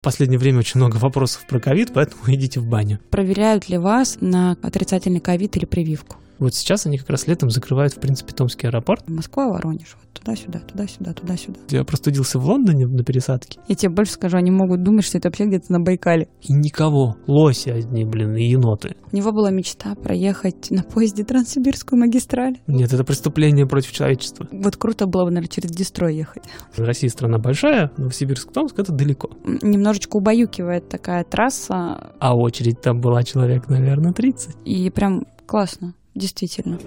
В последнее время очень много вопросов про ковид, поэтому идите в баню. Проверяют ли вас на отрицательный ковид или прививку? Вот сейчас они как раз летом закрывают, в принципе, Томский аэропорт. Москва, Воронеж, вот туда-сюда, туда-сюда, туда-сюда. Я простудился в Лондоне на пересадке. Я тебе больше скажу, они могут думать, что это вообще где-то на Байкале. И никого. Лоси одни, блин, и еноты. У него была мечта проехать на поезде Транссибирскую магистраль. Нет, это преступление против человечества. Вот круто было бы, наверное, через Дестрой ехать. Россия страна большая, Новосибирск, Томск это далеко. Немножечко убаюкивает такая трасса, А очередь там была человек, наверное, 30. и прям классно, действительно.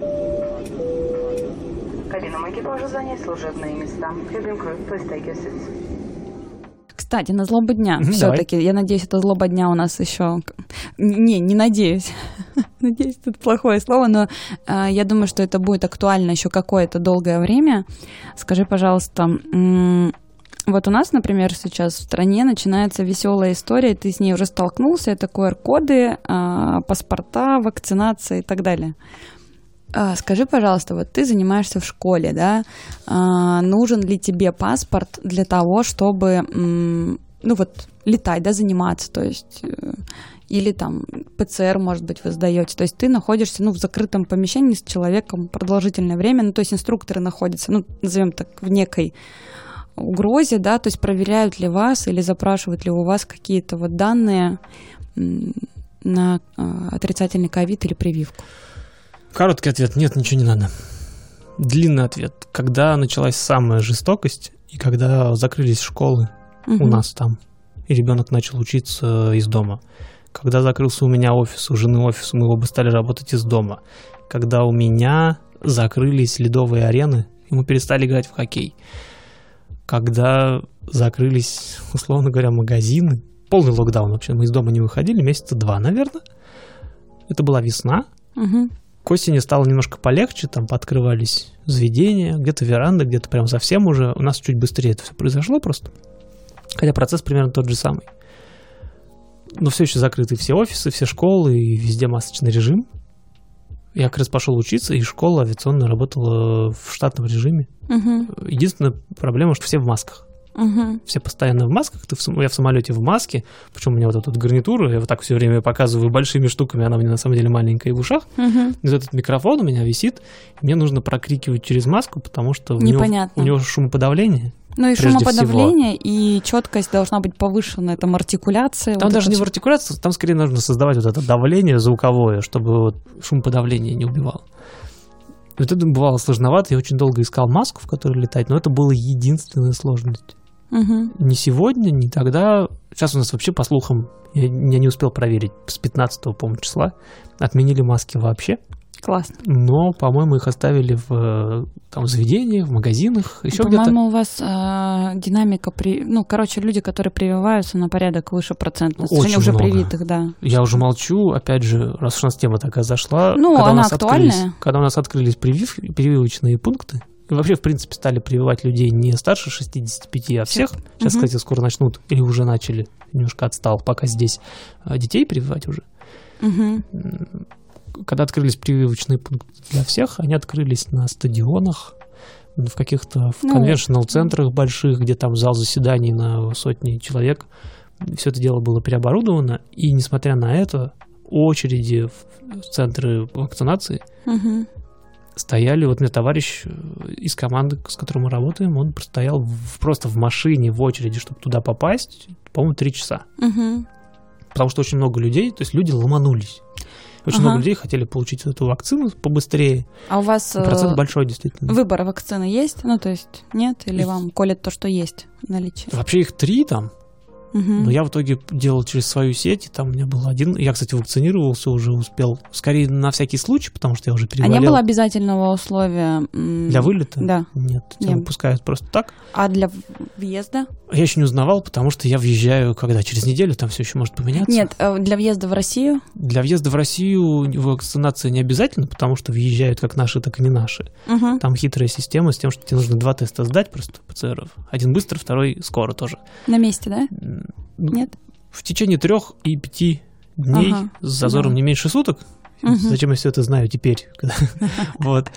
Кабинам экипажа занять служебные места. Cabin crew, please take your seats. Кстати, на злобу дня. Мгм, Все-таки, я надеюсь, это злоба дня у нас еще. Не, не надеюсь. Надеюсь, это плохое слово, но э, я думаю, что это будет актуально еще какое-то долгое время. Скажи, пожалуйста, м, вот у нас, например, сейчас в стране начинается веселая история, ты с ней уже столкнулся, это QR-коды, а, паспорта, вакцинация и так далее. А, Скажи, пожалуйста, вот ты занимаешься в школе, да? А, нужен ли тебе паспорт для того, чтобы, ну вот, летать, да, заниматься, то есть э, или там ПЦР, может быть, вы сдаете. То есть ты находишься, ну, в закрытом помещении с человеком продолжительное время, ну, то есть инструкторы находятся, ну, назовем так, в некой угрозе, да, то есть проверяют ли вас или запрашивают ли у вас какие-то вот данные на а, отрицательный ковид или прививку. Короткий ответ – нет, ничего не надо. Длинный ответ. Когда началась самая жестокость, и когда закрылись школы у Мгм. нас там, и ребенок начал учиться из дома. Когда закрылся у меня офис, у жены офис, мы оба стали работать из дома. Когда у меня закрылись ледовые арены, и мы перестали играть в хоккей. Когда закрылись, условно говоря, магазины. Полный локдаун вообще. Мы из дома не выходили месяца два, наверное. Это была весна. Мгм. К осени стало немножко полегче, там пооткрывались заведения, где-то веранда, где-то прям совсем уже. У нас чуть быстрее это все произошло просто. Хотя процесс примерно тот же самый. Но все еще закрыты все офисы, все школы, и везде масочный режим. Я как раз пошел учиться, и школа авиационная работала в штатном режиме. Мгм. Единственная проблема, что все в масках. Мгм. Все постоянно в масках. Ты в я в самолете в маске. Причем у меня вот эта вот гарнитура, я вот так все время показываю большими штуками, она у меня на самом деле маленькая и в ушах. Мгм. Вот этот микрофон у меня висит, и мне нужно прокрикивать через маску, потому что у него, у него шумоподавление. Ну и шумоподавление, и четкость должна быть повышенная, там артикуляция. Там вот даже не в артикуляции, там скорее нужно создавать вот это давление звуковое, чтобы вот шумоподавление не убивало. Вот это бывало сложновато, я очень долго искал маску, в которой летать, но это была единственная сложность. Мгм. Не сегодня, не тогда. Сейчас у нас вообще, по слухам, я, я не успел проверить, с 15 по-моему, числа отменили маски вообще. Классно. Но, по-моему, их оставили в, э, там, заведениях, в магазинах, еще где-то. По-моему, у вас а, динамика при... Ну, короче, люди, которые прививаются на порядок выше процентности. Очень уже много. привитых, да. Я уже молчу, опять же, раз уж у нас тема такая зашла. Ну, когда у она нас актуальная. Открылись, когда у нас открылись привив- прививочные пункты, и вообще, в принципе, стали прививать людей не старше 65, а всех. Сейчас, Мгм. кстати, скоро начнут, или уже начали, немножко отстал, пока здесь а, детей прививать уже. Мгм. Когда открылись прививочные пункты для всех, они открылись на стадионах, в каких-то в Ну, конвеншнл-центрах больших, где там зал заседаний на сотни человек. Все это дело было переоборудовано, и несмотря на это, очереди в центры вакцинации Мгм. стояли. Вот меня товарищ э, из команды, с которым мы работаем, он простоял в- просто в машине в очереди, чтобы туда попасть, по-моему, три часа. Мгм. Потому что очень много людей, то есть люди ломанулись. Очень Ага. много людей хотели получить эту вакцину побыстрее. А у вас И процент э, большой, действительно. выбор вакцины есть? Ну, то есть нет? Или вам колят то, что есть в наличии? Вообще их три там, Но я в итоге делал через свою сеть, и там у меня был один. Я, кстати, вакцинировался уже, успел. Скорее на всякий случай, потому что я уже А переболел. не было обязательного условия? Для вылета? Да. Нет, тебя Не. выпускают просто так. А для въезда? Я еще не узнавал, потому что я въезжаю, когда? Через неделю там все еще может поменяться. Нет, э, для въезда в Россию? Для въезда в Россию вакцинация не обязательно, потому что въезжают как наши, так и не наши. Мгм. Там хитрая система с тем, что тебе нужно два теста сдать просто ПЦРов. Один быстро, второй скоро тоже. На месте, да? Ну, Нет? В течение трех и пяти дней Ага. с зазором Да. не меньше суток. Мгм. Зачем я все это знаю теперь? Вот.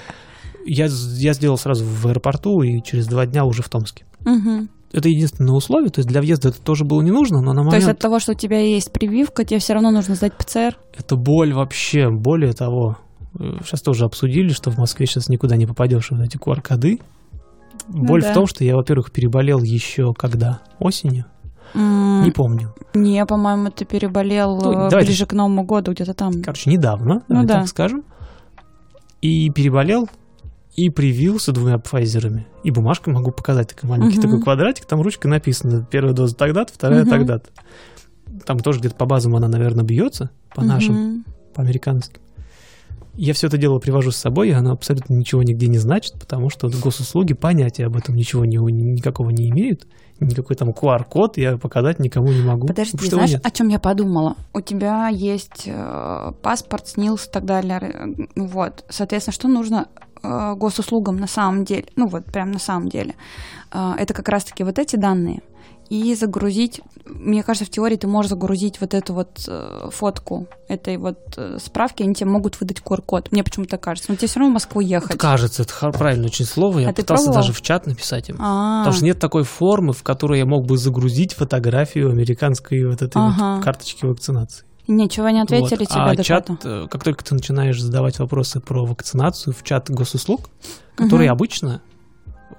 Я, я сделал сразу в аэропорту и через два дня уже в Томске. Мгм. это единственное условие, то есть для въезда это тоже было не нужно, но на момент... То есть от того, что у тебя есть прививка, тебе все равно нужно сдать ПЦР? Это боль вообще, более того, сейчас тоже обсудили, что в Москве сейчас никуда не попадешь в эти QR-коды. Боль да. в том, что я, во-первых, переболел еще когда? Осенью? Не помню. Не, по-моему, ты переболел Ну, э, давайте ближе к Новому году, где-то там. Короче, недавно, Ну да. так скажем. И переболел, и привился двумя пфайзерами. И бумажку могу показать, такой маленький Мгм. такой квадратик, там ручкой написано, первая доза тогда-то, вторая Мгм. тогда-то. Там тоже где-то по базам она, наверное, бьется, по нашим, Мгм. по американским. Я все это дело привожу с собой, и оно абсолютно ничего нигде не значит, потому что госуслуги понятия об этом ничего не, никакого не имеют. Никакой там QR-код я показать никому не могу. Подожди, что знаешь, нет. о чем я подумала? У тебя есть э, паспорт, СНИЛС и так далее. э, Вот. Соответственно, что нужно э, госуслугам на самом деле? Ну вот, прям на самом деле. Э, это как раз-таки вот эти данные. И загрузить, мне кажется, в теории ты можешь загрузить вот эту вот э, фотку этой вот э, справки, они тебе могут выдать QR-код. Мне почему-то кажется. Но тебе все равно в Москву ехать. кажется, это правильное очень слово. Я А пытался даже в чат написать им. А, Потому что нет такой формы, в которой я мог бы загрузить фотографию американской вот этой Ага. вот карточки вакцинации. Ничего не ответили Вот. тебе А чат, э, как только ты начинаешь задавать вопросы про вакцинацию в чат госуслуг, которые Мгм. обычно,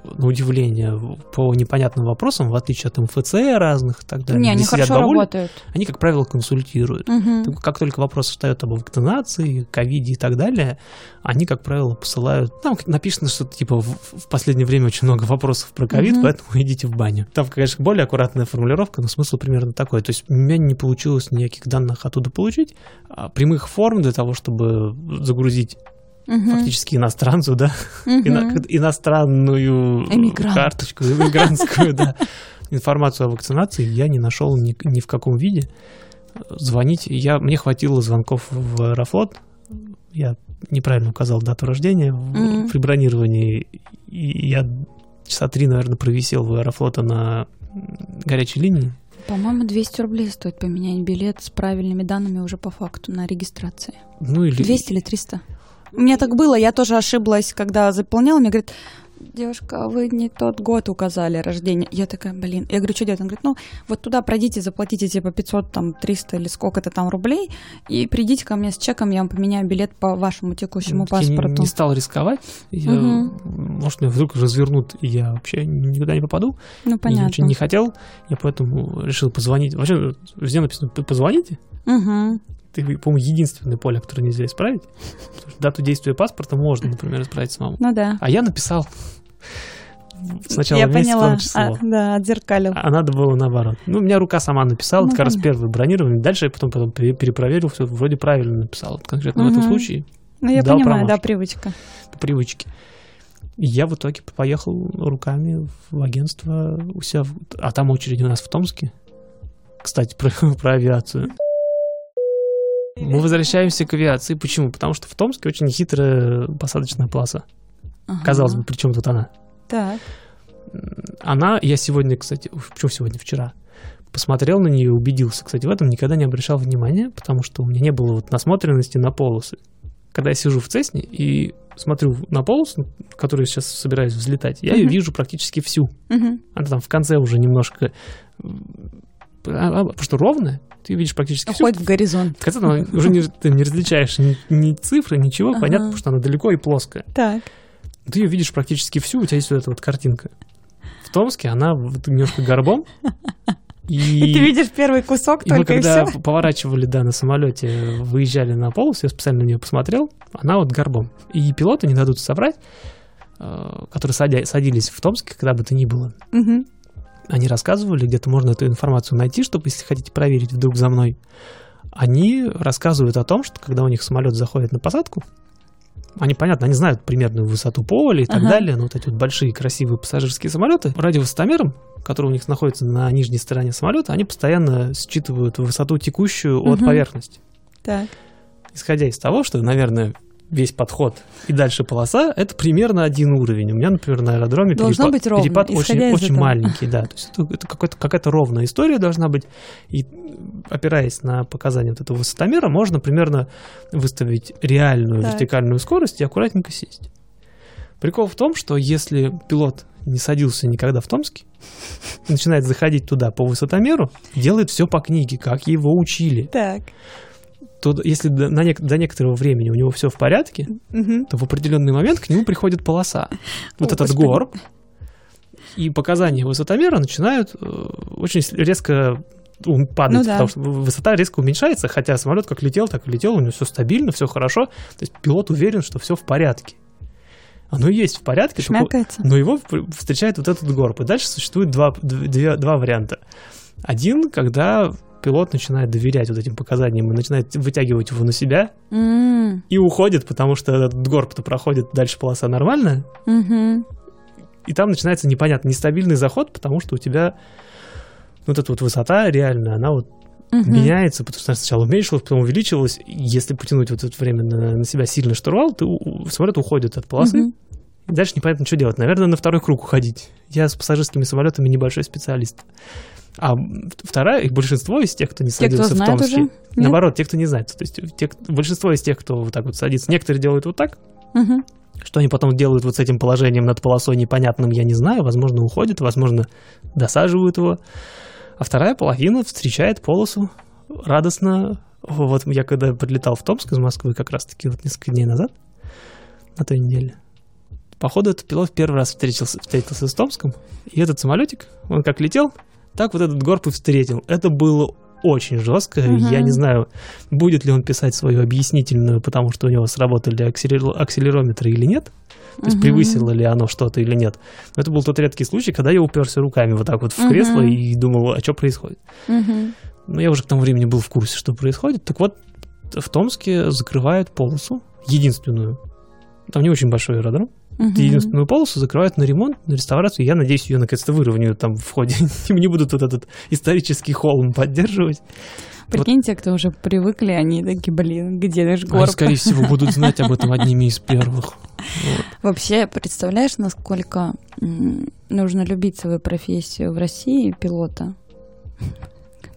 на удивление, по непонятным вопросам, в отличие от МФЦ разных и так далее, Не, они хорошо бабули, работают. они, как правило, консультируют. Мгм. Как только вопрос встает об вакцинации, ковиде и так далее, они, как правило, посылают... Там написано что-то типа в, последнее время очень много вопросов про ковид, Мгм. поэтому идите в баню. Там, конечно, более аккуратная формулировка, но смысл примерно такой. То есть у меня не получилось никаких данных оттуда получить, а прямых форм для того, чтобы загрузить Мгм. фактически иностранцу, да, ино- иностранную Эмигрант. карточку, иммигрантскую, да, информацию о вакцинации я не нашел ни, ни в каком виде. Звонить, я, мне хватило звонков в Аэрофлот, я неправильно указал дату рождения Мгм. при бронировании, и я часа три, наверное, провисел в Аэрофлота на горячей линии. По-моему, 200 рублей стоит поменять билет с правильными данными уже по факту на регистрации. Ну или 200 или 300? У меня так было, я тоже ошиблась, когда заполняла, мне говорит, девушка, вы не тот год указали рождения. Я такая, блин. Я говорю, что делать? Он говорит, ну, вот туда пройдите, заплатите типа 500, там, 300 или сколько-то там рублей, и придите ко мне с чеком, я вам поменяю билет по вашему текущему Я паспорту. не стал рисковать. Я, Мгм. Может, меня вдруг развернут, и я вообще никуда не попаду. Ну, Я понятно. очень не хотел, я поэтому решил позвонить. Вообще, везде написано, «П- позвоните. Мгм. Ты, по-моему, единственное поле, которое нельзя исправить. Потому что дату действия паспорта можно, например, исправить самому. Ну да. А я написал сначала я месяц, поняла. потом число. А, да, отзеркалил. А надо было наоборот. Ну, у меня рука сама написала, Ну, это как раз первое бронирование. Дальше я потом, потом пере- перепроверил, все вроде правильно написал. Вот конкретно в этом случае Ну, я понимаю, да, промашки. привычка. по привычке. И я в итоге поехал руками в агентство у себя, в- а там очередь у нас в Томске. Кстати, про, про авиацию. Мы возвращаемся к авиации. Почему? Потому что в Томске очень хитрая посадочная полоса. Ага. Казалось бы, при чем тут она? Так. Она, я сегодня, кстати, почему сегодня, вчера, посмотрел на нее убедился. Кстати, в этом никогда не обращал внимания, потому что у меня не было вот насмотренности на полосы. Когда я сижу в Цесне и смотрю на полосу, которую я сейчас собираюсь взлетать, я ее Мгм. вижу практически всю. Мгм. Она там в конце уже немножко... а, а, Потому что ровная, ты видишь практически всю. Уходит в горизонт. В конце там уже не, ты не различаешь ни, ни цифры, ничего. Ага. Понятно, потому что она далеко и плоская. Так. Ты ее видишь практически всю, у тебя есть вот эта вот картинка. В Томске она немножко горбом. И, И ты видишь первый кусок и мы только и когда все. поворачивали, да, на самолете, выезжали на полосу, я специально на нее посмотрел, она вот горбом. И пилоты не дадут соврать, э, которые садя- садились в Томске, когда бы то ни было. Они рассказывали, где-то можно эту информацию найти, чтобы, если хотите проверить вдруг за мной. Они рассказывают о том, что когда у них самолет заходит на посадку, они, понятно, они знают примерную высоту поля и так Ага. далее, но вот эти вот большие красивые пассажирские самолеты, радиовысотомером, который у них находится на нижней стороне самолета, они постоянно считывают высоту текущую от Мгм. поверхности. Так. Исходя из того, что, наверное, весь подход и дальше полоса, это примерно один уровень. У меня, например, на аэродроме Должно перепад, быть ровно, перепад очень, очень этого. маленький, да. То есть это, это какая-то ровная история должна быть. И опираясь на показания вот этого высотомера, можно примерно выставить реальную Так. вертикальную скорость и аккуратненько сесть. Прикол в том, что если пилот не садился никогда в Томске, начинает заходить туда по высотомеру, делает все по книге, как его учили. Так. То если до, на нек- до некоторого времени у него все в порядке, Мгм. то в определенный момент к нему приходит полоса. Вот О, этот Господи. горб. И показания высотомера начинают э, очень резко падать, Ну да. потому что высота резко уменьшается, хотя самолет как летел, так и летел, у него все стабильно, все хорошо. То есть пилот уверен, что все в порядке. Оно есть в порядке, только- но его встречает вот этот горб. И дальше существует два, две- два варианта. Один, когда пилот начинает доверять вот этим показаниям и начинает вытягивать его на себя М, и уходит, потому что этот горб-то проходит, дальше полоса нормальная, мгм. и там начинается непонятно нестабильный заход, потому что у тебя вот эта вот высота реальная, она вот Мгм. меняется, потому что сначала уменьшилась, потом увеличилась. Если потянуть вот это время на, на себя сильно штурвал, ты, у- самолет уходит от полосы. Мгм. И дальше непонятно, что делать. Наверное, на второй круг уходить. Я с пассажирскими самолетами небольшой специалист. А вторая, и большинство из тех, кто не Те, кто в Томске, уже? Нет? наоборот, те, кто не знает. То есть те, большинство из тех, кто вот так вот садится, некоторые делают вот так, Мгм. что они потом делают вот с этим положением над полосой непонятным, я не знаю. Возможно, уходят, возможно, досаживают его. А вторая половина встречает полосу радостно. Вот я когда прилетал в Томск из Москвы как раз-таки вот несколько дней назад, на той неделе, походу этот пилот первый раз встретился, встретился с Томском, и этот самолетик, он как летел, так вот этот горб и встретил. Это было очень жестко. Мгм. Я не знаю, будет ли он писать свою объяснительную, потому что у него сработали акселеро- акселерометры или нет. То есть превысило ли оно что-то или нет. Но это был тот редкий случай, когда я уперся руками вот так вот в кресло и думал, а что происходит. Мгм. Но я уже к тому времени был в курсе, что происходит. Так вот, в Томске закрывают полосу, единственную. Там не очень большой аэродром. Мгм. Единственную полосу закрывают на ремонт, на реставрацию. Я надеюсь, ее наконец-то выровняют там в ходе. Не будут вот этот исторический холм поддерживать. Прикинь, те, кто уже привыкли, они такие, блин, где наш Они, горб? скорее всего, будут знать об этом одними из первых. Вот. Вообще, представляешь, насколько нужно любить свою профессию в России пилота?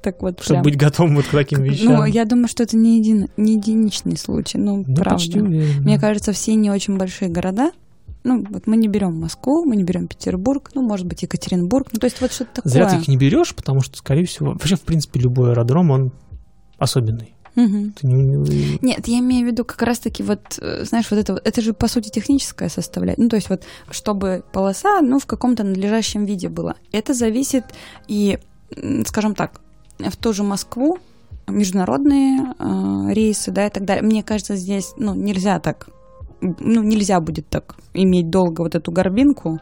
Так вот, Чтобы прям. быть готовым вот к таким вещам. Ну, я думаю, что это не, един, не единичный случай, ну, Ну, правда. Мне кажется, все не очень большие города, ну, вот мы не берем Москву, мы не берем Петербург, ну, может быть, Екатеринбург, ну, то есть вот что-то такое. Зря ты их не берешь, потому что, скорее всего, вообще, в принципе, любой аэродром, он особенный. Ты не- не- Нет, я имею в виду как раз-таки вот, э, знаешь, вот это, вот- это же по сути техническая составляющая. Ну, то есть вот, чтобы полоса, ну, в каком-то надлежащем виде была. Это зависит и, скажем так, в ту же Москву международные э, рейсы, да, и так далее. Мне кажется, здесь, ну, нельзя так, ну, нельзя будет так иметь долго вот эту горбинку,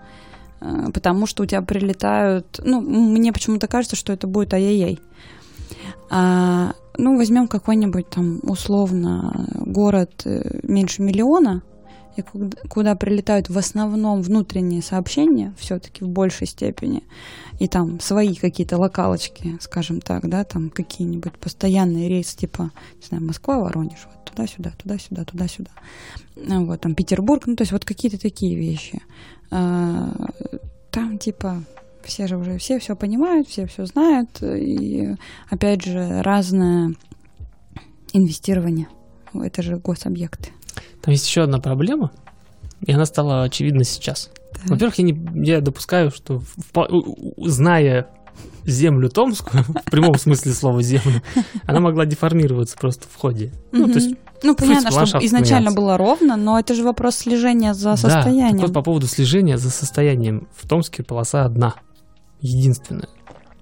э, потому что у тебя прилетают, ну, мне почему-то кажется, что это будет ай-яй-яй. А, ну, возьмем какой-нибудь там условно город э, меньше миллиона, и куда, прилетают в основном внутренние сообщения, все-таки в большей степени, и там свои какие-то локалочки, скажем так, да, там какие-нибудь постоянные рейсы, типа, не знаю, Москва, Воронеж, вот туда-сюда, туда-сюда, туда-сюда. Ну, Вот там Петербург, ну, то есть вот какие-то такие вещи. А, Там типа все же уже все все понимают, все все знают, и опять же разное инвестирование. Это же гособъекты. Там есть еще одна проблема, и она стала очевидна сейчас. Во-первых, я, не, я допускаю, что в- зная землю Томскую, в прямом смысле слова землю, она могла деформироваться просто в ходе. Ну, то есть, ну, понятно, что изначально меняется. было ровно, но это же вопрос слежения за да, состоянием. так вот по поводу слежения за состоянием. В Томске полоса одна, единственная.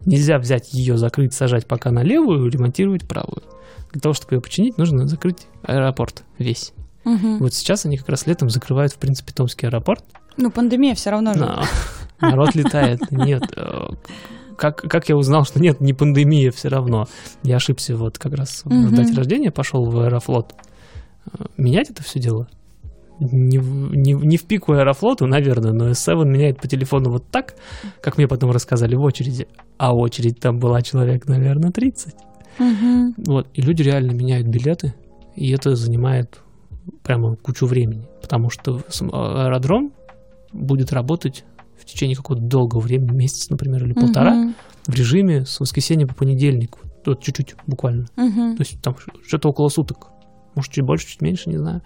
Нельзя взять ее, закрыть, сажать пока на левую, ремонтировать правую. Для того, чтобы ее починить, нужно закрыть аэропорт весь. Мгм. Вот сейчас они как раз летом закрывают, в принципе, Томский аэропорт. Ну, пандемия все равно же. Но народ летает. Нет. э, Как, как я узнал, что нет, не пандемия все равно. Я ошибся вот как раз в Мгм. дате рождения, пошел в Аэрофлот. Э, Менять это все дело? Не, в- не, в- не в пику Аэрофлоту, наверное, но S7 меняет по телефону вот так, как мне потом рассказали в очереди. А очередь там была человек, наверное, 30. Мгм. Вот, и люди реально меняют билеты, и это занимает прямо кучу времени, потому что сам аэродром будет работать в течение какого-то долгого времени, месяц, например, или полтора, Мгм. в режиме с воскресенья по понедельник, вот, чуть-чуть буквально, Мгм. то есть там что-то около суток, может чуть больше, чуть меньше, не знаю.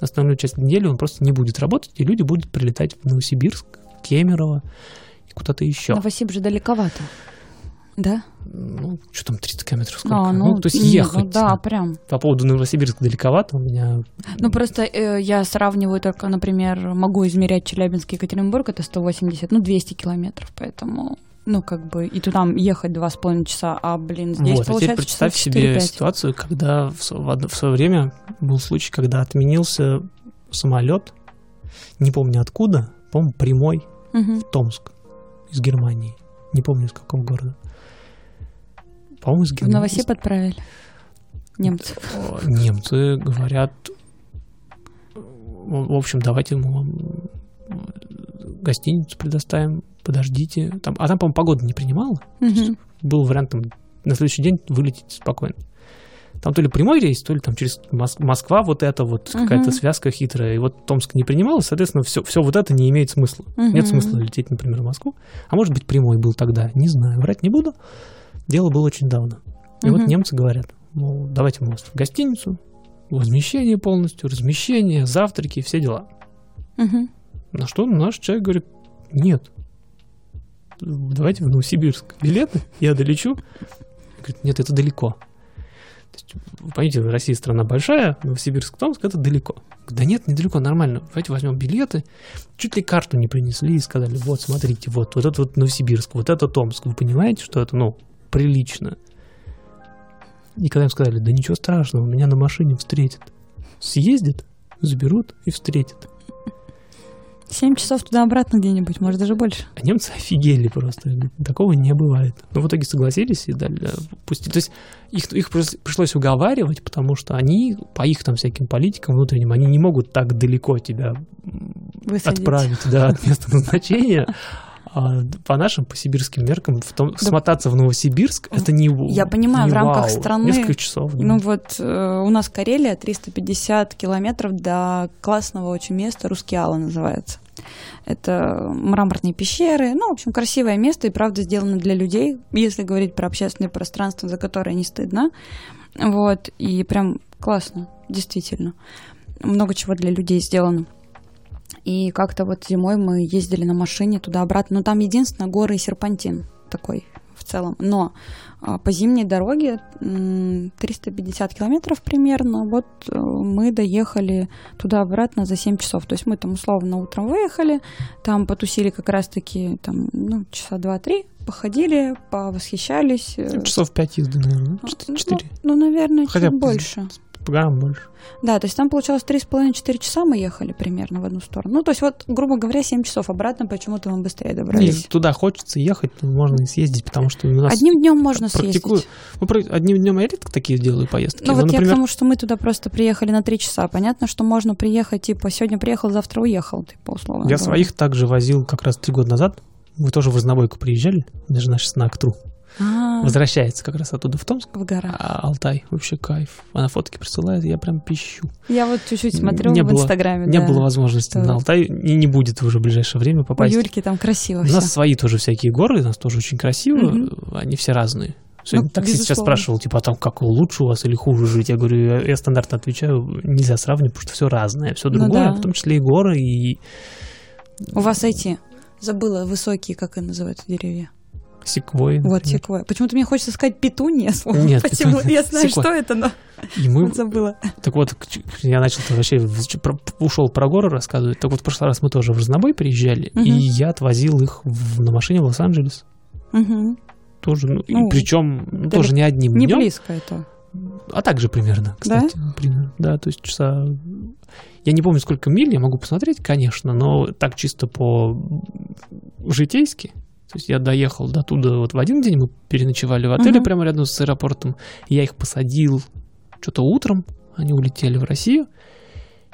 Остальную часть недели он просто не будет работать, и люди будут прилетать в Новосибирск, Кемерово и куда-то еще. Новосиб же далековато. Да? Ну, что там, 300 километров сколько? А, ну, то есть нет, ехать. ну да, прям. По поводу Новосибирска далековато у меня... Ну, просто э, я сравниваю только, например, могу измерять Челябинск и Екатеринбург, это 180, ну, 200 километров, поэтому... Ну, как бы, и туда ехать два с половиной часа, а, блин, здесь вот, а теперь получается представь себе 4-5. ситуацию, когда в, в в свое время был случай, когда отменился самолет, не помню откуда, по-моему, прямой Мгм. в Томск из Германии. Не помню, из какого города. По-моему, из В Германии. Новосиб отправили немцы. О, Немцы говорят, в в общем, давайте мы вам гостиницу предоставим, подождите. Там, а там, по-моему, погода не принимала. Мгм. Был вариант там, на следующий день вылететь спокойно. Там то ли прямой рейс, то ли там через Мос- Москва вот это вот какая-то Мгм. связка хитрая. И вот Томск не принимал, и, соответственно, все, все вот это не имеет смысла. Нет Мгм. смысла лететь, например, в Москву. А может быть, прямой был тогда, не знаю, врать не буду. Дело было очень давно. И вот Мгм. немцы говорят, мол, давайте мы вас в гостиницу, возмещение полностью, размещение, завтраки, все дела. Мгм. На что наш человек говорит, нет, давайте в Новосибирск билеты, я долечу. Говорит, нет, это далеко. То есть, вы понимаете, Россия страна большая, Новосибирск, Томск, это далеко. Да нет, недалеко, нормально. Давайте возьмем билеты. Чуть ли карту не принесли и сказали, вот, смотрите, вот, вот это вот Новосибирск, вот это Томск. Вы понимаете, что это, ну, прилично. И когда им сказали, да ничего страшного, меня на машине встретят. Съездят, заберут и встретят. Семь часов туда-обратно где-нибудь, может, даже больше. А немцы офигели просто. Такого не бывает. Но в итоге согласились и дали э, пустить. То есть их, их пришлось уговаривать, потому что они, по их там всяким политикам внутренним, они не могут так далеко тебя Высадить. отправить да, от места назначения. А по нашим, по сибирским меркам, в том, смотаться в Новосибирск, это не Я понимаю, не в рамках вау. страны, Несколько часов. да. Ну вот э, у нас Карелия 350 километров до классного очень места Рускеала называется. Это мраморные пещеры, ну, в общем, красивое место и, правда, сделано для людей, если говорить про общественное пространство, за которое не стыдно. Вот, и прям классно, действительно. Много чего для людей сделано. И как-то вот зимой мы ездили на машине туда-обратно. Ну, там единственное горы и серпантин такой в целом. Но а, по зимней дороге м, 350 километров примерно. Вот э, мы доехали туда-обратно за 7 часов. То есть мы там условно утром выехали, там потусили как раз-таки там, ну, часа 2-3, походили, повосхищались. э, Часов пять езды, наверное. ну, Чет- Четыре. Ну, наверное, Хотя чуть больше. Грамм больше. Да, то есть там получалось 3,5-4 часа мы ехали примерно в одну сторону. Ну, то есть вот, грубо говоря, 7 часов обратно, почему-то мы быстрее И добрались. туда хочется ехать, можно и съездить, потому что у нас Одним днем можно практикую. съездить. Ну, одним днем я редко такие делаю поездки. Ну, Но, вот я к например, тому, что мы туда просто приехали на 3 часа. Понятно, что можно приехать, типа, сегодня приехал, завтра уехал, типа, условно. я говоря. своих также возил как раз три года назад. Вы тоже в Разнобойку приезжали, даже на Актру. А, Возвращается как раз оттуда в Томск. в горах. А Алтай вообще кайф. Она фотки присылает, я прям пищу. Я вот чуть-чуть смотрю Не в было- Инстаграме. Не да. было возможности Что- на Алтай, и не будет уже в ближайшее время У попасть. Юльки там красиво У все. нас свои тоже всякие горы, у нас тоже очень красиво, Мгм. они все разные. Сегодня Ну, таксист сейчас спрашивал, типа, а там как лучше у вас или хуже жить? Я говорю, я, я стандартно отвечаю, нельзя сравнивать, потому что все разное, все Ну другое, да. в том числе и горы, и У вас эти, забыла, высокие, как они называются, деревья. Секвои. Вот, например. секвоя. Почему-то мне хочется сказать петуния слово. Нет, Почему? петуния. Я знаю, Секвоя. что это, но И мы, вот забыла. так вот, я начал вообще, про- ушел про горы рассказывать. Так вот, в прошлый раз мы тоже в Разнобой приезжали, Мгм. и я отвозил их в- на машине в Лос-Анджелес. Мгм. Тоже, ну, Ну, причем ну, далеко. тоже не одним Не днем. близко это. А также примерно, кстати. Примерно. Да, то есть часа... Я не помню, сколько миль, я могу посмотреть, конечно, но так чисто по-житейски. То есть я доехал до туда вот в один день, мы переночевали в отеле Мгм. прямо рядом с аэропортом. Я их посадил что-то утром, они улетели в Россию.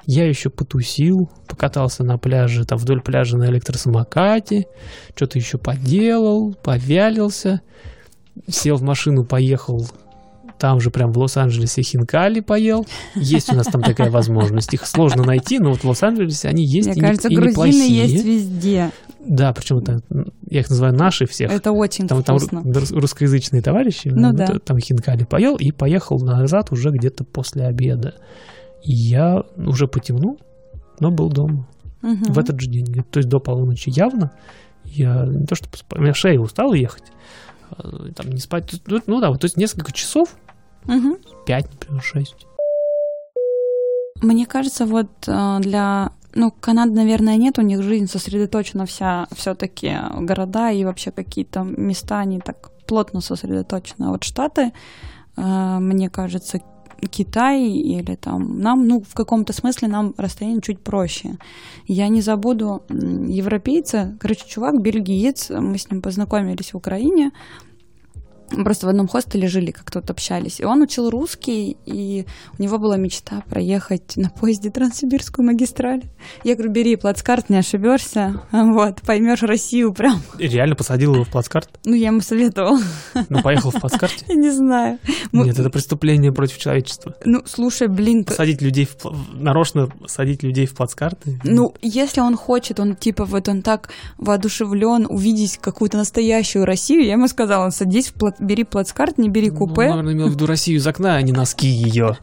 Я еще потусил, покатался на пляже, там вдоль пляжа на электросамокате, что-то еще поделал, повялился, сел в машину, поехал там же прям в Лос-Анджелесе хинкали поел. Есть у нас там такая возможность. Их сложно найти, но вот в Лос-Анджелесе они есть Мне и, не- кажется, и грузины неплохие. есть везде. Да, причем это, я их называю наши всех. Это очень Там, там вкусно. рус- русскоязычные товарищи, Ну вот, да. там хинкали поел и поехал назад уже где-то после обеда. И я уже потемнул, но был дома. Мгм. в этот же день, то есть до полуночи явно. Я не то что у меня шея устала ехать, а, там не спать, ну, ну да, вот, то есть несколько часов, Мгм. пять, например, шесть. Мне кажется, вот э, для... Ну, Канады, наверное, нет, у них жизнь сосредоточена вся все-таки города и вообще какие-то места, они так плотно сосредоточены. А вот Штаты, э, мне кажется, Китай или там нам, ну, в каком-то смысле нам расстояние чуть проще. Я не забуду европейца, короче, чувак, бельгиец, мы с ним познакомились в Украине, просто в одном хостеле жили, как тут общались. И он учил русский, и у него была мечта проехать на поезде Транссибирскую магистраль. Я говорю, бери плацкарт, не ошибешься, вот, поймешь Россию прям. И реально посадил его в плацкарт, Ну, я ему советовал, ну, поехал в плацкарте. я не знаю. Нет, это преступление против человечества. Ну, слушай, блин, Посадить людей нарочно садить людей в плацкарты. Ну, если он хочет, он типа вот он так воодушевлен увидеть какую-то настоящую Россию, я ему сказала, садись, в пла- бери плацкарт, не бери Ну, купе. он, наверное, имел в виду Россию из окна, а не носки ее.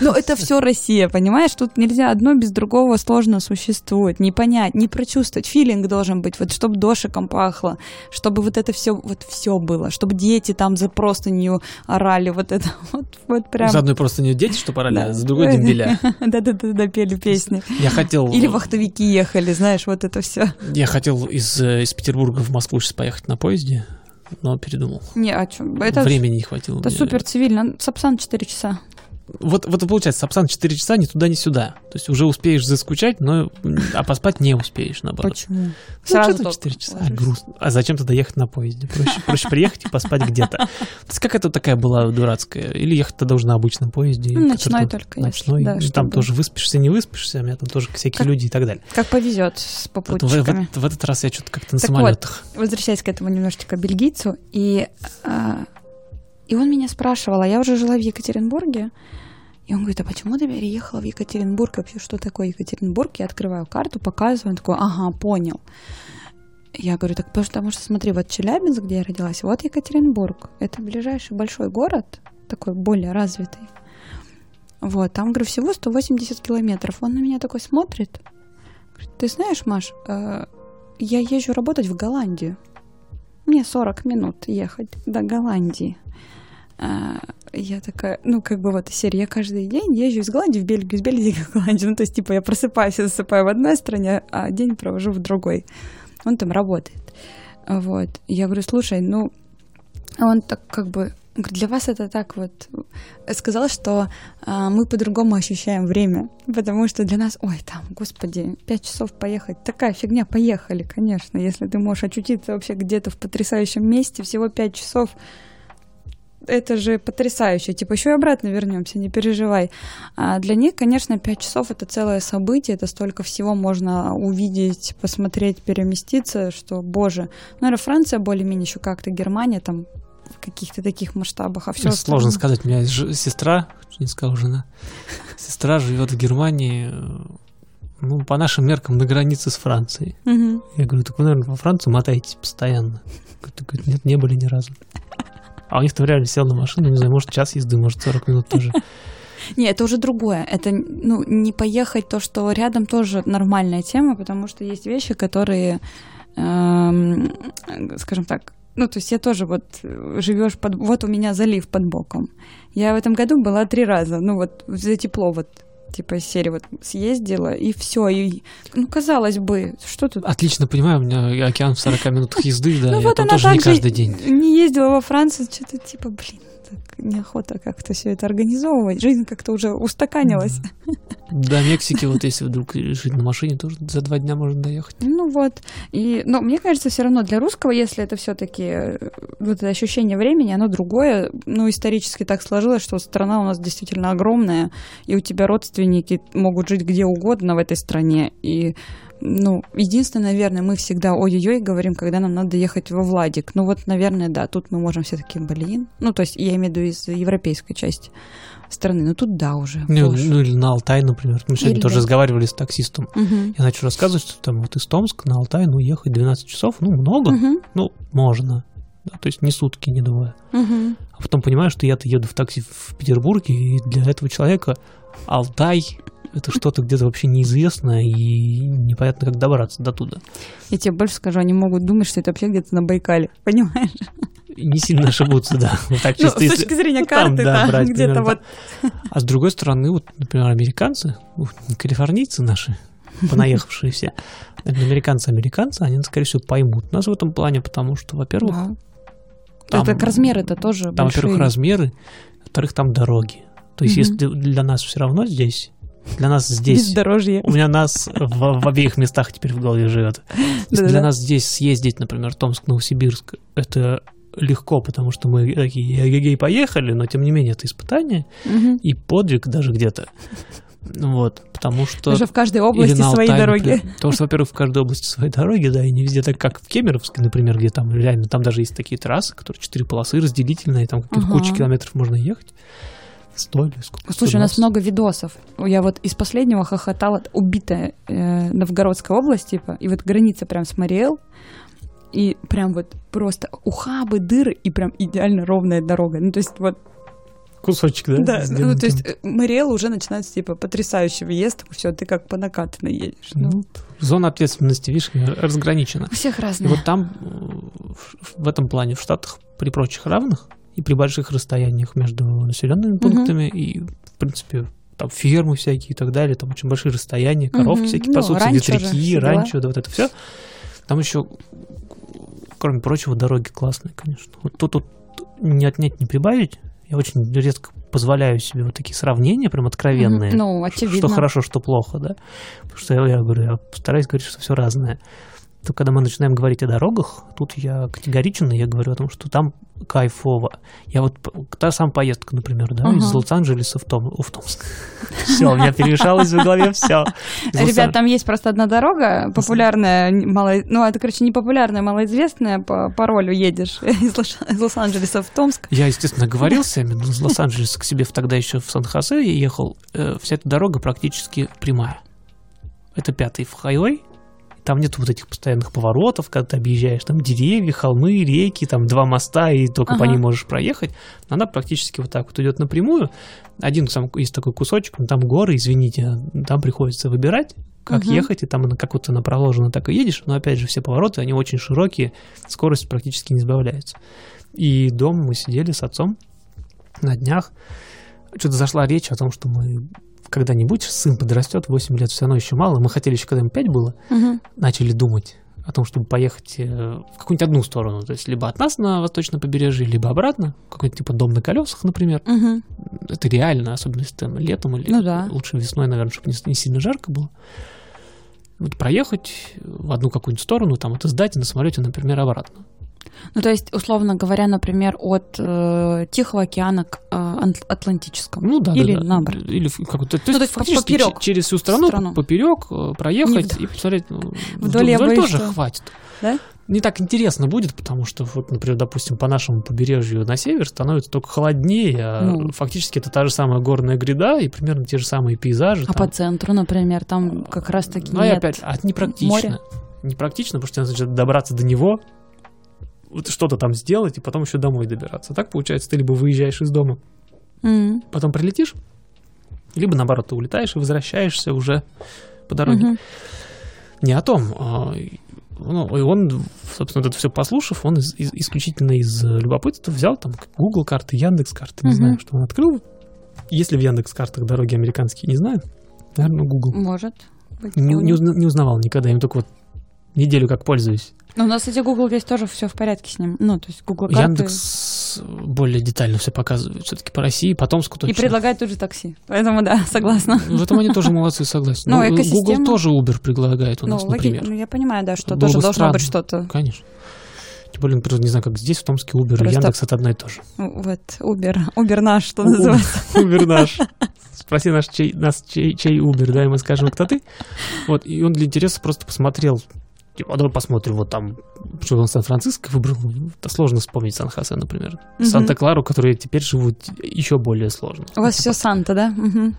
Но это все Россия, понимаешь? Тут нельзя одно без другого сложно существует. Не понять, не прочувствовать. Филинг должен быть, вот чтобы дошиком пахло, чтобы вот это все, вот все было, чтобы дети там за простынью орали, вот это вот, вот прям. За одной просто не дети, что порали, Да. а за другой дембеля. Да-да-да, пели песни. Я хотел... Или вахтовики ехали, знаешь, вот это все. Я хотел из, э, из Петербурга в Москву сейчас поехать на поезде, но передумал. Не, а что? Это, Времени не хватило. это супер цивильно. Сапсан 4 часа. Вот, вот получается, Сапсан 4 часа ни туда, ни сюда. То есть уже успеешь заскучать, но а поспать не успеешь, наоборот. Почему? Ну, Сразу что-то только 4 часа, ложишься. грустно. А зачем тогда ехать на поезде? Проще, проще приехать и поспать где-то. То есть какая-то такая была дурацкая. Или ехать тогда уже на обычном поезде. Ну, ночной только Ночной. да, там тоже выспишься, не выспишься, у меня там тоже всякие Как- люди и так далее. Как повезет с попутчиками. в этот раз я что-то как-то на самолетах. возвращаясь к этому немножечко бельгийцу, и, а, и он меня спрашивал, а я уже жила в Екатеринбурге, и он говорит, а почему ты переехала в Екатеринбург? Вообще, что такое Екатеринбург? Я открываю карту, показываю, он такой, ага, понял. Я говорю, так потому что смотри, вот Челябинск, где я родилась, вот Екатеринбург. Это ближайший большой город, такой более развитый. Вот, там, говорю, всего 180 километров. Он на меня такой смотрит. Говорит, ты знаешь, Маш, э, я езжу работать в Голландию. Мне 40 минут ехать до Голландии. А, я такая, ну, как бы вот из серии, я каждый день езжу из Голландии в Бельгию, из Бельгии в Голландию. Ну, то есть, типа, я просыпаюсь и засыпаю в одной стране, а день провожу в другой. Он там работает. Вот. Я говорю, слушай, ну, он так как бы для вас это так вот сказал, что а, мы по-другому ощущаем время, потому что для нас, ой, там, господи, пять часов поехать, такая фигня, поехали, конечно, если ты можешь очутиться вообще где-то в потрясающем месте, всего пять часов, это же потрясающе. Типа, еще и обратно вернемся, не переживай. А для них, конечно, пять часов это целое событие, это столько всего можно увидеть, посмотреть, переместиться, что, боже. Наверное, Франция более-менее еще как-то, Германия там в каких-то таких масштабах, а все Сложно сказать. У меня ж- сестра, не сказал жена. Сестра живет в Германии, э, ну, по нашим меркам, на границе с Францией. Я говорю, так вы, наверное, во Францию мотаетесь постоянно. Говорит, «Так, говорит, нет, не были ни разу. А у них там реально сел на машину, не знаю, может, час езды, может, 40 минут тоже. Не, это уже другое. Это, ну, не поехать то, что рядом тоже нормальная тема, потому что есть вещи, которые, эм, скажем так, ну, то есть я тоже вот живешь под... Вот у меня залив под боком. Я в этом году была три раза. Ну, вот за тепло вот типа серии вот съездила, и все. И, ну, казалось бы, что тут... Отлично понимаю, у меня океан в 40 минутах езды, да, ну, я вот там тоже не каждый день. не ездила во Францию, что-то типа, блин, неохота как-то все это организовывать. Жизнь как-то уже устаканилась. До Мексики, вот если вдруг жить на машине, тоже за два дня можно доехать. Ну вот. И, но мне кажется, все равно для русского, если это все-таки вот это ощущение времени, оно другое. Ну, исторически так сложилось, что страна у нас действительно огромная, и у тебя родственники могут жить где угодно в этой стране. И ну, единственное, наверное, мы всегда ой-ой-ой говорим, когда нам надо ехать во Владик. Ну вот, наверное, да, тут мы можем все таки блин. Ну, то есть я имею в виду из европейской части страны. Ну, тут да уже. Ну, ну, или на Алтай, например. Мы сегодня Или тоже да. разговаривали с таксистом. Мгм. Я начал рассказывать, что там вот из Томска на Алтай, ну, ехать 12 часов, ну, много, Мгм. ну, можно. Да, то есть не сутки, не двое. Мгм. А потом понимаю, что я-то еду в такси в Петербурге, и для этого человека Алтай Это что-то где-то вообще неизвестное и непонятно, как добраться до туда. Я тебе больше скажу, они могут думать, что это вообще где-то на Байкале, понимаешь? Не сильно ошибутся, да. Вот так Ну, чисто, с если- точки зрения ну, там, карты, да, да, брать где-то вот. А с другой стороны, вот, например, американцы, калифорнийцы наши, понаехавшие все, наверное, американцы, американцы, они, скорее всего, поймут нас в этом плане, потому что, во-первых, Да. там, Так размеры-то тоже там, во-первых, большие. размеры, во-вторых, там дороги. То есть, Мгм. если для нас все равно здесь, для нас здесь, Бездорожье. у меня нас в, в обеих местах теперь в голове живет. Да-да-да. для нас здесь съездить, например, Томск-Новосибирск, это легко, потому что мы такие, эгегей, поехали, но тем не менее это испытание Мгм. и подвиг даже где-то. Вот, потому что... Даже в каждой области свои Алтае, дороги. например. Потому что, во-первых, в каждой области свои дороги, да, и не везде так, как в Кемеровске, например, где там реально, там даже есть такие трассы, которые четыре полосы разделительные, там какие-то Ага. куча километров можно ехать. Сто или сколько? Слушай, у нас 120. много видосов. Я вот из последнего хохотала, убитая э, Новгородская область, типа, и вот граница прям с Мариэл, и прям вот просто ухабы, дыры, и прям идеально ровная дорога. Ну, то есть вот, Кусочек, да? да, сделан ну, то есть э, Мариэл уже начинается, типа, потрясающий въезд, все, ты как по накатанной едешь. Ну, Ну, зона ответственности, видишь, разграничена. у всех И разные. вот там, э, в- в этом плане, в Штатах, при прочих равных и при больших расстояниях между населенными пунктами и, в принципе, там фермы всякие и так далее, там очень большие расстояния, коровки Мгм. всякие Ну, пасутся, же, ветряки, ранчо, да, вот это все. Там еще, кроме прочего, дороги классные, конечно. Вот тут вот не отнять, не прибавить. Я очень редко позволяю себе вот такие сравнения, прям откровенные. Ну, Что очевидно. хорошо, что плохо, да. Потому что я, я говорю, я постараюсь говорить, что все разное. То когда мы начинаем говорить о дорогах, тут я категоричен, я говорю о том, что там кайфово. Я вот та самая поездка, например, да, Ага. из Лос-Анджелеса в, Том, в Томск. Все, у меня перемешалось в голове все. Ребят, там есть просто одна дорога, популярная, мало, ну, это, короче, не популярная, малоизвестная, по паролю едешь из Лос- из Лос-Анджелеса в Томск. Я, естественно, говорился именно из Лос-Анджелеса к себе тогда еще в Сан-Хосе ехал. Э, Вся эта дорога практически прямая. Это пятый в хайвей. Там нет вот этих постоянных поворотов, когда ты объезжаешь. Там деревья, холмы, реки, там два моста, и только по Ага. ним можешь проехать. Она практически вот так вот идет напрямую. Один сам есть такой кусочек, там горы, извините, там приходится выбирать, как Мгм. ехать, и там она как вот она проложена, так и едешь. Но опять же, все повороты, они очень широкие, скорость практически не сбавляется. И дома мы сидели с отцом на днях. Что-то зашла речь о том, что мы когда-нибудь сын подрастет, 8 лет все равно еще мало. Мы хотели еще, когда ему 5 было, начали думать о том, чтобы поехать э, в какую-нибудь одну сторону. То есть либо от нас на восточное побережье, либо обратно. Какой-нибудь типа дом на колесах, например. Мгм. Это реально, особенно если там летом или Ну да. лучше весной, наверное, чтобы не, не сильно жарко было. Вот проехать в одну какую-нибудь сторону, там, от издать на самолете, например, обратно. Ну, то есть, условно говоря, например, от э, Тихого океана к э, Ан- Атлантическому. Ну да, да, Или да. наоборот. Или в какую-то. То Ну, то есть фактически поперек че- через всю страну, страну. поперек э, проехать Не и посмотреть. ну, Вдоль я боюсь, тоже что- хватит. Да? Не так интересно будет, потому что, вот, например, допустим, по нашему побережью на север становится только холоднее, а Ну. фактически это та же самая горная гряда и примерно те же самые пейзажи. А там. по центру, например, там как раз-таки Ну и нет. опять, а это непрактично. моря. Непрактично, потому что надо сначала добраться до него, что-то там сделать, и потом еще домой добираться. Так получается, ты либо выезжаешь из дома, М. потом прилетишь, либо наоборот, ты улетаешь и возвращаешься уже по дороге. Мгм. Не о том. а, ну, и он, собственно, это все послушав, он из- из- исключительно из любопытства взял там Google карты, Яндекс карты, не Мгм. знаю, что он открыл. Если в Яндекс картах дороги американские не знаю, наверное, Google. Может. быть, Не, не не узнавал никогда, им только вот неделю как пользуюсь. Но у нас, кстати, Google здесь тоже все в порядке с ним. Ну, то есть Google карты. Яндекс более детально все показывает. Все-таки по России, по Томску точно. И предлагает тут же такси. Поэтому да, согласна. В этом они тоже молодцы, согласен. Ну, Ну, экосистема. Google тоже Uber предлагает у Ну, нас, логи- например. ну, я понимаю, да, что Было тоже должно странно. быть что-то. Конечно. Тем более, например, не знаю, как здесь, в Томске, Uber и Просто- Яндекс это одно и то же. Ну, Вот, Uber. Uber наш, что называется. Uber наш. Спроси наш, чей, нас, чей, чей Uber, да, и мы скажем, кто ты. Вот, и он для интереса просто посмотрел, типа, а давай посмотрим, вот там, что он Сан-Франциско выбрал, это сложно вспомнить Сан-Хосе, например. Мгм. Санта-Клару, которые теперь живут еще более сложно. У вас все Санта, да? Мгм.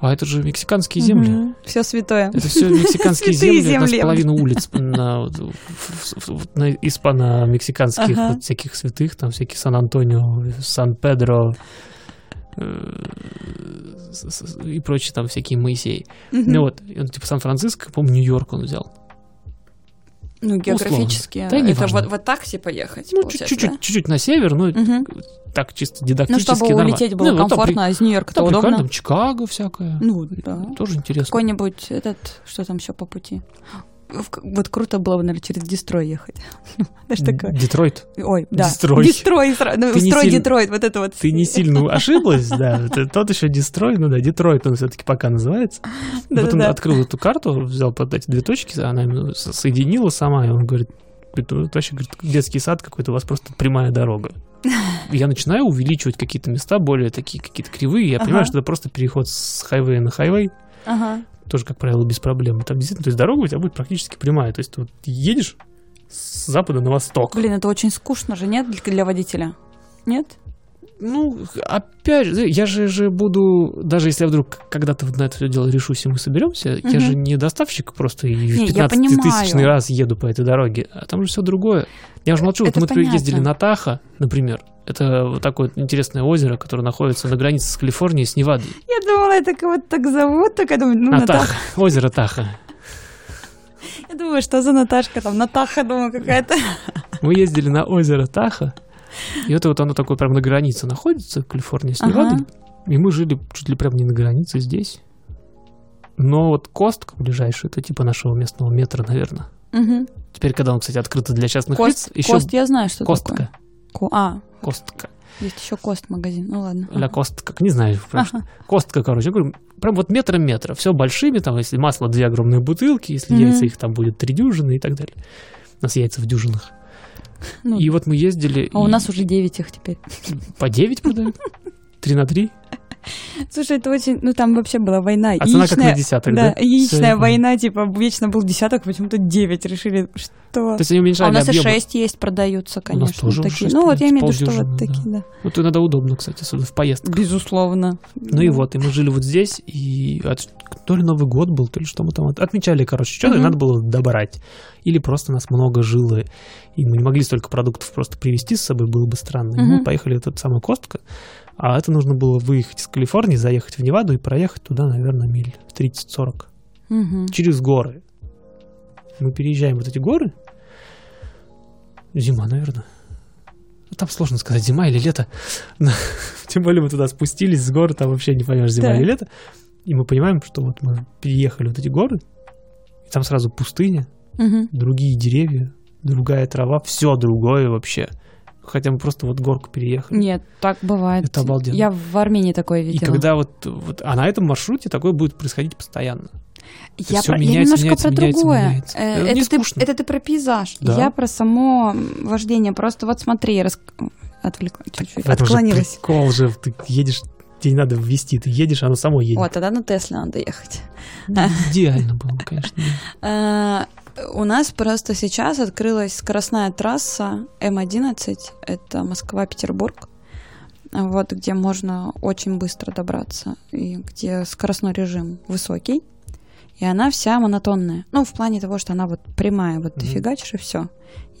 А это же мексиканские земли. Все святое. Это все мексиканские Святые земли, у нас земли. половина улиц на, на испано-мексиканских Ага. вот всяких святых, там всякие Сан-Антонио, Сан-Педро, э, и прочие там всякие Моисеи. Мгм. Ну вот, он, типа Сан-Франциско, по-моему, Нью-Йорк он взял. Ну, географически. Да это неважно. вот, вот так типа ехать, Ну, чуть-чуть, да? чуть-чуть на север, ну, Мгм. так чисто Ну, дидактически чтобы нормально. улететь было Ну, вот там комфортно, а из Там прикольно, удобно. там Чикаго всякое. Ну, да. Тоже интересно. Какой-нибудь этот, что там еще по пути? Вот круто было бы, наверное, через Дестрой ехать. Такое. Детройт. Ой, да. Дестрой. Дестрой. ну, Строй сильно- Детройт, вот это вот. Ты не сильно ошиблась, да. Тот еще Дестрой, ну да, Детройт он все-таки пока называется. Вот он открыл эту карту, взял под эти две точки, она соединила сама, и он говорит, вообще говорит, детский сад какой-то, у вас просто прямая дорога. Я начинаю увеличивать какие-то места, более такие какие-то кривые, я понимаю, Ага. что это просто переход с хайвея на хайвей, Ага. Тоже, как правило, без проблем. Там действительно, то есть дорога у тебя будет практически прямая, то есть ты вот едешь с запада на восток. Блин, это очень скучно же, нет, для- водителя? Нет? Ну, опять же, я же, же буду, даже если я вдруг когда-то вот на это все дело решусь, и мы соберемся, я Мгм. же не доставщик просто и Не, в я 15 тысячный понимаю. раз еду по этой дороге, а там же все другое. Я уже молчу, вот Это мы понятно. ездили на Таха, например, это вот такое вот интересное озеро, которое находится на границе с Калифорнией и с Невадой. Я думала, это кого-то так зовут, так я думаю, ну, А, Натаха. Таха, озеро Таха. Я думаю, что за Наташка там, Натаха, думаю, какая-то. Мы ездили на озеро Таха, и это вот оно такое прям на границе находится, Калифорния с Ага. Невадой, и мы жили чуть ли прям не на границе здесь. Но вот Костка ближайший, это типа нашего местного метра, наверное. Мгм. Теперь, когда он, кстати, открыт для частных Кост, лиц, еще Кост, я знаю, что Костка. такое. Ко- А, Костка. есть еще Кост магазин, ну ладно. Ля Кост, как не знаю. Ага. Костка, короче. Я говорю, прям вот метра метра. Все большими, там, если масло две огромные бутылки, если Мгм. яйца их там будет три дюжины и так далее. У нас яйца в дюжинах. Ну, И вот мы ездили. а у и нас уже 9 их теперь. по 9 продают. Три на три. Слушай, это очень... Ну, там вообще была война. А цена как на десяток, Да, да? Яичная война, типа, вечно был десяток, почему-то 9 решили, что... То есть они А у уменьшали нас и. 6 есть, продаются, конечно. тоже такие. шесть Ну, вот я имею в виду, что вот такие, да. Вот иногда удобно, кстати, особенно в поездках. Безусловно. Ну и вот, и мы жили вот здесь, и то ли Новый год был, то ли что мы там от- отмечали, короче, что-то, надо было добрать. Или просто нас много жило, и мы не могли столько продуктов просто привезти с собой, было бы странно. Мы поехали в этот самый Костка, а это нужно было выехать из Калифорнии, заехать в Неваду и проехать туда, наверное, миль 30-40. Мгм. Через горы. Мы переезжаем вот эти горы. Зима, наверное. Ну, Там сложно сказать, зима или лето. Но, Тем более мы туда спустились с гор, там вообще не поймешь, зима Да. или лето. И мы понимаем, что вот мы переехали вот эти горы, и там сразу пустыня, Мгм. другие деревья, другая трава, все другое вообще. Хотя мы просто вот горку переехали. Нет, так бывает. Это обалденно. Я в Армении такое И видела. когда вот, вот... А на этом маршруте такое будет происходить постоянно. я, всё про- я меняется, немножко меняется, про меняется, другое. меняется. Э, Это это, ты, скучно. это ты про пейзаж. Да. Я про само вождение. Просто вот смотри, рас... отвлекла чуть-чуть, этом же отклонилась. прикол же, ты едешь, тебе не надо ввести, ты едешь, оно само едет. Вот, тогда на Тесле надо ехать. Ну, Идеально было, бы, конечно. У нас просто сейчас открылась скоростная трасса М11, это Москва-Петербург, вот, где можно очень быстро добраться, и где скоростной режим высокий, и она вся монотонная. Ну, в плане того, что она вот прямая, вот ты Мгм. фигачишь, и все.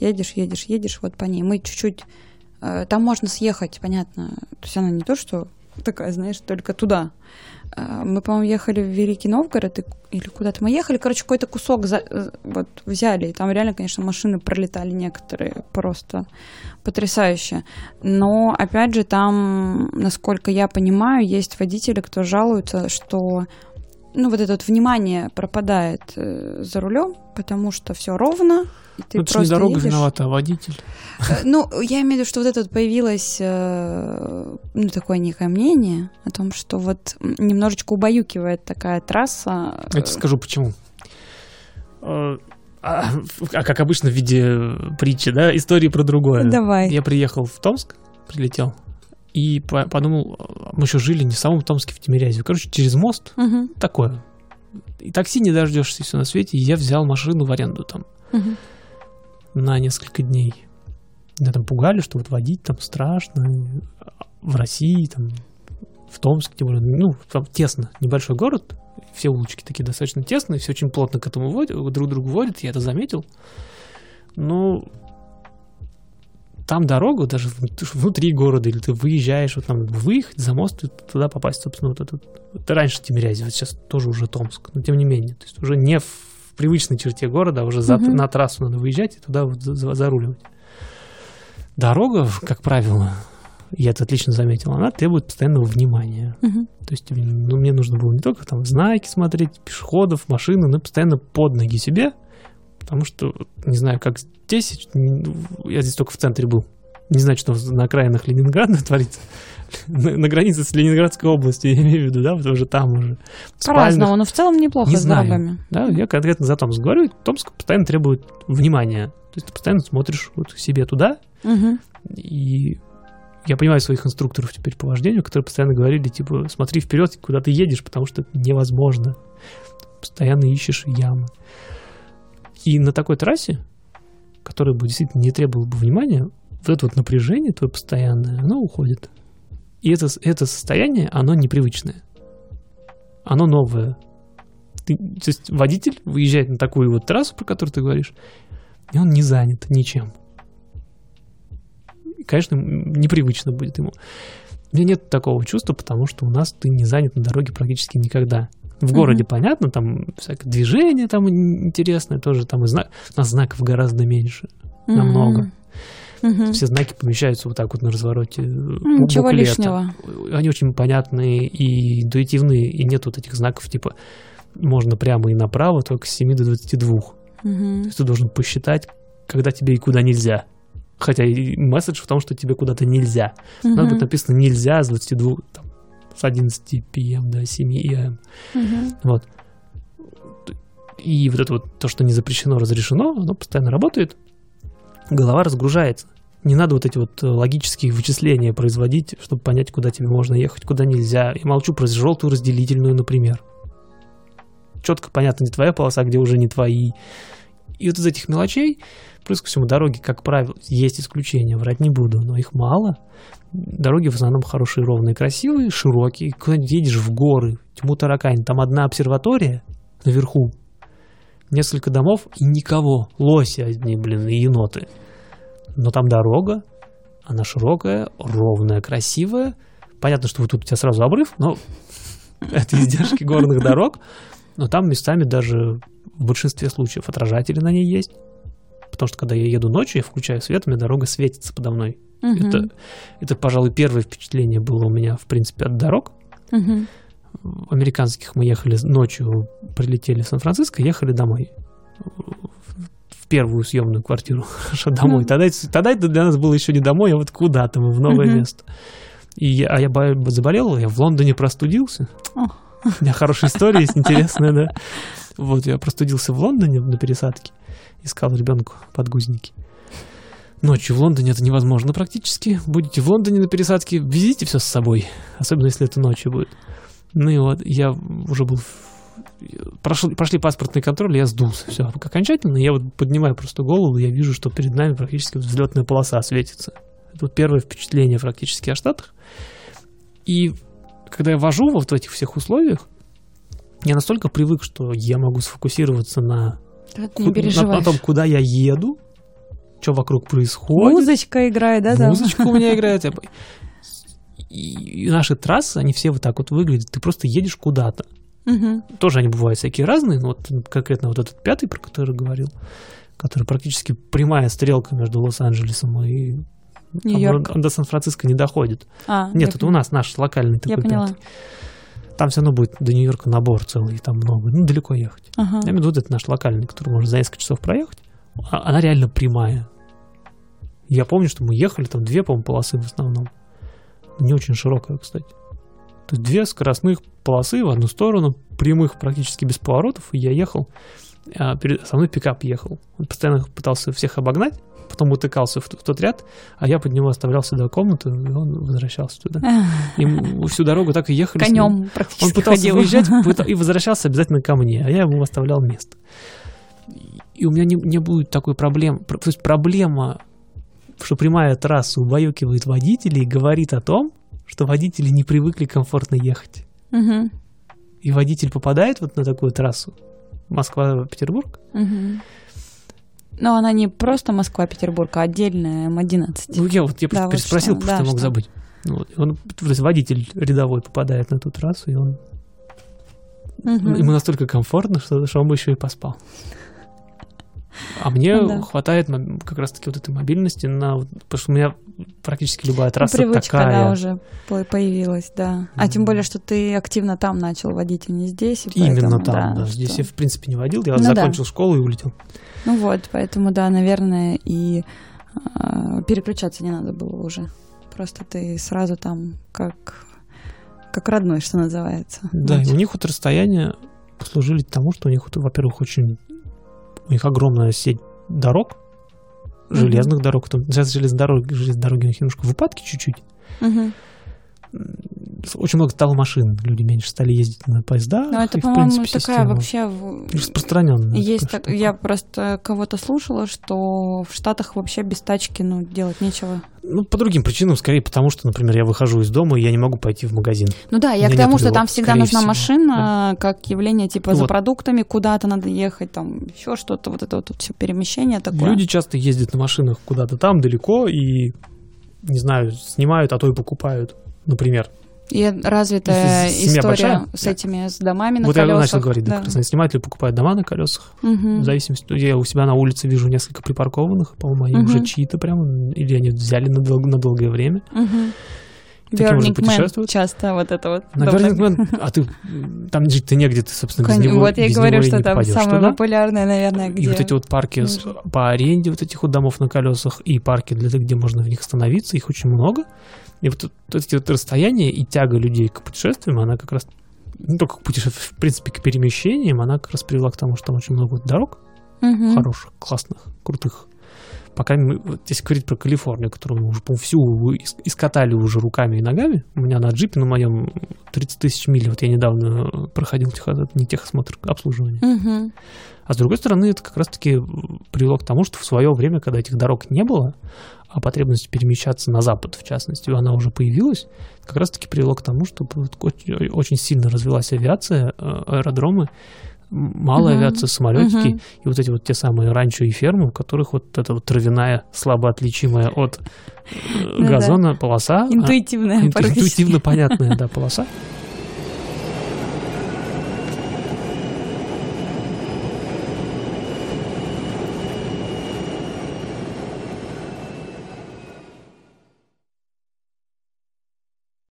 Едешь, едешь, едешь вот по ней. Мы чуть-чуть... э, Там можно съехать, понятно. То есть она не то, что такая, знаешь, только туда. А, Мы, по-моему, ехали в Великий Новгород и- или куда-то мы ехали. Короче, какой-то кусок за- э, вот взяли. И там реально, конечно, машины пролетали некоторые просто потрясающе. Но, опять же, там, насколько я понимаю, есть водители, кто жалуются, что ну, вот это вот внимание пропадает э, за рулем, потому что все ровно, и ты Ну, же не просто дорога едешь. виновата, а водитель. Э, Ну, я имею в виду, что вот это вот появилось, э, ну, такое некое мнение о том, что вот немножечко убаюкивает такая трасса. Я тебе скажу почему. Э, А, а как обычно в виде притчи, да, истории про другое. Давай. Я приехал в Томск, прилетел, и по- подумал, мы еще жили не в самом Томске, в Тимирязеве. Короче, через мост Мгм, такое. И такси не дождешься, все на свете. И я взял машину в аренду там мгм. на несколько дней. Меня там пугали, что вот водить там страшно. В России, там, в Томске, тем более, ну, там тесно, небольшой город, все улочки такие достаточно тесные, все очень плотно к этому водят, друг к другу водят, я это заметил. Ну, там дорогу, даже внутри города, или ты выезжаешь, вот там выехать за мост и туда попасть, собственно, вот этот. Это раньше Тимирязев, вот сейчас тоже уже Томск, но тем не менее, то есть уже не в привычной черте города, а уже за- Мгм. на трассу надо выезжать и туда вот за- за- заруливать. Дорога, как правило, я это отлично заметил, она требует постоянного внимания. Мгм. То есть ну, мне нужно было не только там знаки смотреть, пешеходов, машины, но постоянно под ноги себе, потому что, не знаю, как здесь, я здесь только в центре был, не знаю, что на окраинах Ленинграда творится, на, на границе с Ленинградской областью, я имею в виду, да, вот уже там уже. По-разному, но в целом неплохо Не с знаю. дорогами. Да, я конкретно за Томск говорю, Томск постоянно требует внимания. То есть ты постоянно смотришь вот себе туда, Мгм. и я понимаю своих инструкторов теперь по вождению, которые постоянно говорили, типа, смотри вперед, куда ты едешь, потому что это невозможно. Постоянно ищешь ямы. И на такой трассе, которая бы действительно не требовала бы внимания, вот это вот напряжение твое постоянное, оно уходит. И это, это состояние, оно непривычное. Оно новое. Ты- то есть водитель выезжает на такую вот трассу, про которую ты говоришь, и он не занят ничем. И, конечно, непривычно будет ему. У меня нет такого чувства, потому что у нас ты не занят на дороге практически никогда. В городе, понятно, там всякое движение там ин- интересное тоже, там и знак, у нас знаков гораздо меньше. Намного. Мгм. Все знаки помещаются вот так вот на развороте. э, Ничего буклета. лишнего. Они очень понятные и интуитивные, и нет вот этих знаков, типа, можно прямо и направо, только с 7 до 22. То Мгм. есть ты должен посчитать, когда тебе и куда нельзя. Хотя и месседж в том, что тебе куда-то нельзя. Надо Мгм. быть написано нельзя с 22, там, с 11 p.m. до 7 am. Мгм. Вот. И вот это вот то, что не запрещено, разрешено, оно постоянно работает. Голова разгружается. Не надо вот эти вот э, логические вычисления производить, чтобы понять, куда тебе можно ехать, куда нельзя. Я молчу про желтую разделительную, например. Четко понятно, не твоя полоса, где уже не твои. И вот из этих мелочей, плюс ко всему, дороги, как правило, есть исключения, врать не буду, но их мало. Дороги в основном хорошие, ровные, красивые, широкие. Куда-нибудь едешь в горы, тьму таракань, там одна обсерватория наверху, несколько домов и никого. Лоси одни, блин, и еноты. Но там дорога, она широкая, ровная, красивая. Понятно, что вот тут у тебя сразу обрыв, но это издержки горных дорог. Но там местами даже в большинстве случаев отражатели на ней есть. Потому что когда я еду ночью, я включаю свет, у меня дорога светится подо мной. Мгм. Это, это, пожалуй, первое впечатление было у меня, в принципе, от дорог. В американских мы ехали ночью, прилетели в Сан-Франциско, ехали домой. В первую съемную квартиру домой. Ну. Тогда, это- тогда это для нас было еще не домой, а вот куда-то мы в новое Мгм. место. И я, а я бо- заболел, я в Лондоне простудился. Ох. У меня хорошая история есть, интересная, да. Вот, я простудился в Лондоне на пересадке. Искал ребенку подгузники. Ночью в Лондоне это невозможно практически. Будете в Лондоне на пересадке, везите все с собой. Особенно, если это ночью будет. Ну и вот, я уже был... Прошли, прошли паспортный контроль, я сдулся. Все, окончательно. Я вот поднимаю просто голову, я вижу, что перед нами практически вот взлетная полоса светится. Это вот первое впечатление практически о Штатах. И когда я вожу вот в этих всех условиях, я настолько привык, что я могу сфокусироваться на, Да, на- на том, куда я еду, что вокруг происходит. Музычка играет, да, да? Музычка у меня играет. я И, наши трассы, они все вот так вот выглядят. Ты просто едешь куда-то. Мгм. Тоже они бывают всякие разные, но вот конкретно вот этот пятый, про который говорил, который практически прямая стрелка между Лос-Анджелесом и там Нью-Йорк. до Сан-Франциско не доходит. А, Нет, я это у нас наш локальный Я такой поняла. пятый. Там все равно будет до Нью-Йорка набор целый, там много. Ну, далеко ехать. Ага. Я имею в виду, это наш локальный, который можно за несколько часов проехать. А- Она реально прямая. Я помню, что мы ехали, там две, по-моему, полосы в основном. Не очень широкая, кстати. То есть две скоростных полосы в одну сторону, прямых практически без поворотов, и я ехал. А перед, со мной пикап ехал. Он постоянно пытался всех обогнать, потом утыкался в, в тот ряд, а я под него оставлял сюда комнату, и он возвращался туда. И мы всю дорогу так и ехали. Конем практически Он пытался ходил. выезжать пыта- и возвращался обязательно ко мне, а я ему оставлял место. И у меня не, не будет такой проблемы. Про- То есть проблема, что прямая трасса убаюкивает водителей, говорит о том, что водители не привыкли комфортно ехать. Мгм. И водитель попадает вот на такую трассу, Москва-Петербург, Мгм. Но она не просто Москва-Петербург, а отдельная М11. Ну, я вот я Да, просто вот переспросил, что, потому что да, мог что? забыть. Ну, вот, и он, то есть водитель рядовой попадает на эту трассу, и он Мгм. ему настолько комфортно, что, что он бы еще и поспал. А мне Ну да. хватает как раз-таки вот этой мобильности, на, потому что у меня практически любая Ну, трасса Привычка, такая. да, уже по- появилась, да. А тем более, что ты активно там начал водить, а не здесь. и Именно поэтому, там, да. что- Здесь я в принципе не водил, я Ну да. закончил школу и улетел. Ну вот, поэтому, да, наверное, и а, переключаться не надо было уже. Просто ты сразу там как, как родной, что называется. Да, и у них вот расстояния послужили тому, что у них, во-первых, очень у них огромная сеть дорог, железных дорог. Там, сейчас железные дороги, железные дороги у них немножко в упадке чуть-чуть. Мгм. Очень много стало машин, люди меньше стали ездить на поездах. Ну, это, по-моему, такая вообще... распространенная. Есть так, штука. я просто кого-то слушала, что в Штатах вообще без тачки, ну, делать нечего. Ну, по другим причинам, скорее потому, что, например, я выхожу из дома, и я не могу пойти в магазин. Ну да, я к тому, что там всегда нужна всего, машина, как явление, типа, за Вот. продуктами куда-то надо ехать, там, еще что-то, вот это вот все перемещение такое. Люди часто ездят на машинах куда-то там далеко и, не знаю, снимают, а то и покупают, например. И развитая семья история большая, с этими, с домами на вот я колесах. начал говорить, да, да. или покупают дома на колесах. Мгм. В зависимости, я у себя на улице вижу несколько припаркованных, по-моему, они Мгм. уже чьи-то прям, или они взяли на, дол- на долгое время. Образом Burning Man часто вот это вот. На Burning Man, а ты там жить-то негде, ты, собственно, без Кон- него Вот я без говорю, что там попадешь самое туда. популярное, наверное, где... И вот эти вот парки нужно. по аренде вот этих вот домов на колесах и парки, для, где можно в них остановиться, их очень много. И вот, вот эти вот расстояния и тяга людей к путешествиям, она как раз не только к путешествиям, в принципе, к перемещениям, она как раз привела к тому, что там очень много вот дорог Мгм. хороших, классных, крутых. По крайней мере, вот если говорить про Калифорнию, которую мы уже, по всю ис- искатали уже руками и ногами. У меня на джипе на моем 30 тысяч миль, вот я недавно проходил тех, не техосмотр, обслуживание. Мгм. А с другой стороны, это как раз-таки привело к тому, что в свое время, когда этих дорог не было, а потребность перемещаться на запад, в частности, она уже появилась, как раз-таки привело к тому, что очень, сильно развилась авиация, э, аэродромы, малая Мгм. авиация, самолетики, Мгм. и вот эти вот те самые ранчо и фермы, в которых вот эта вот травяная, слабо отличимая от э, Ну газона полоса, а- Интуитивная, интуитивно понятная, да, полоса,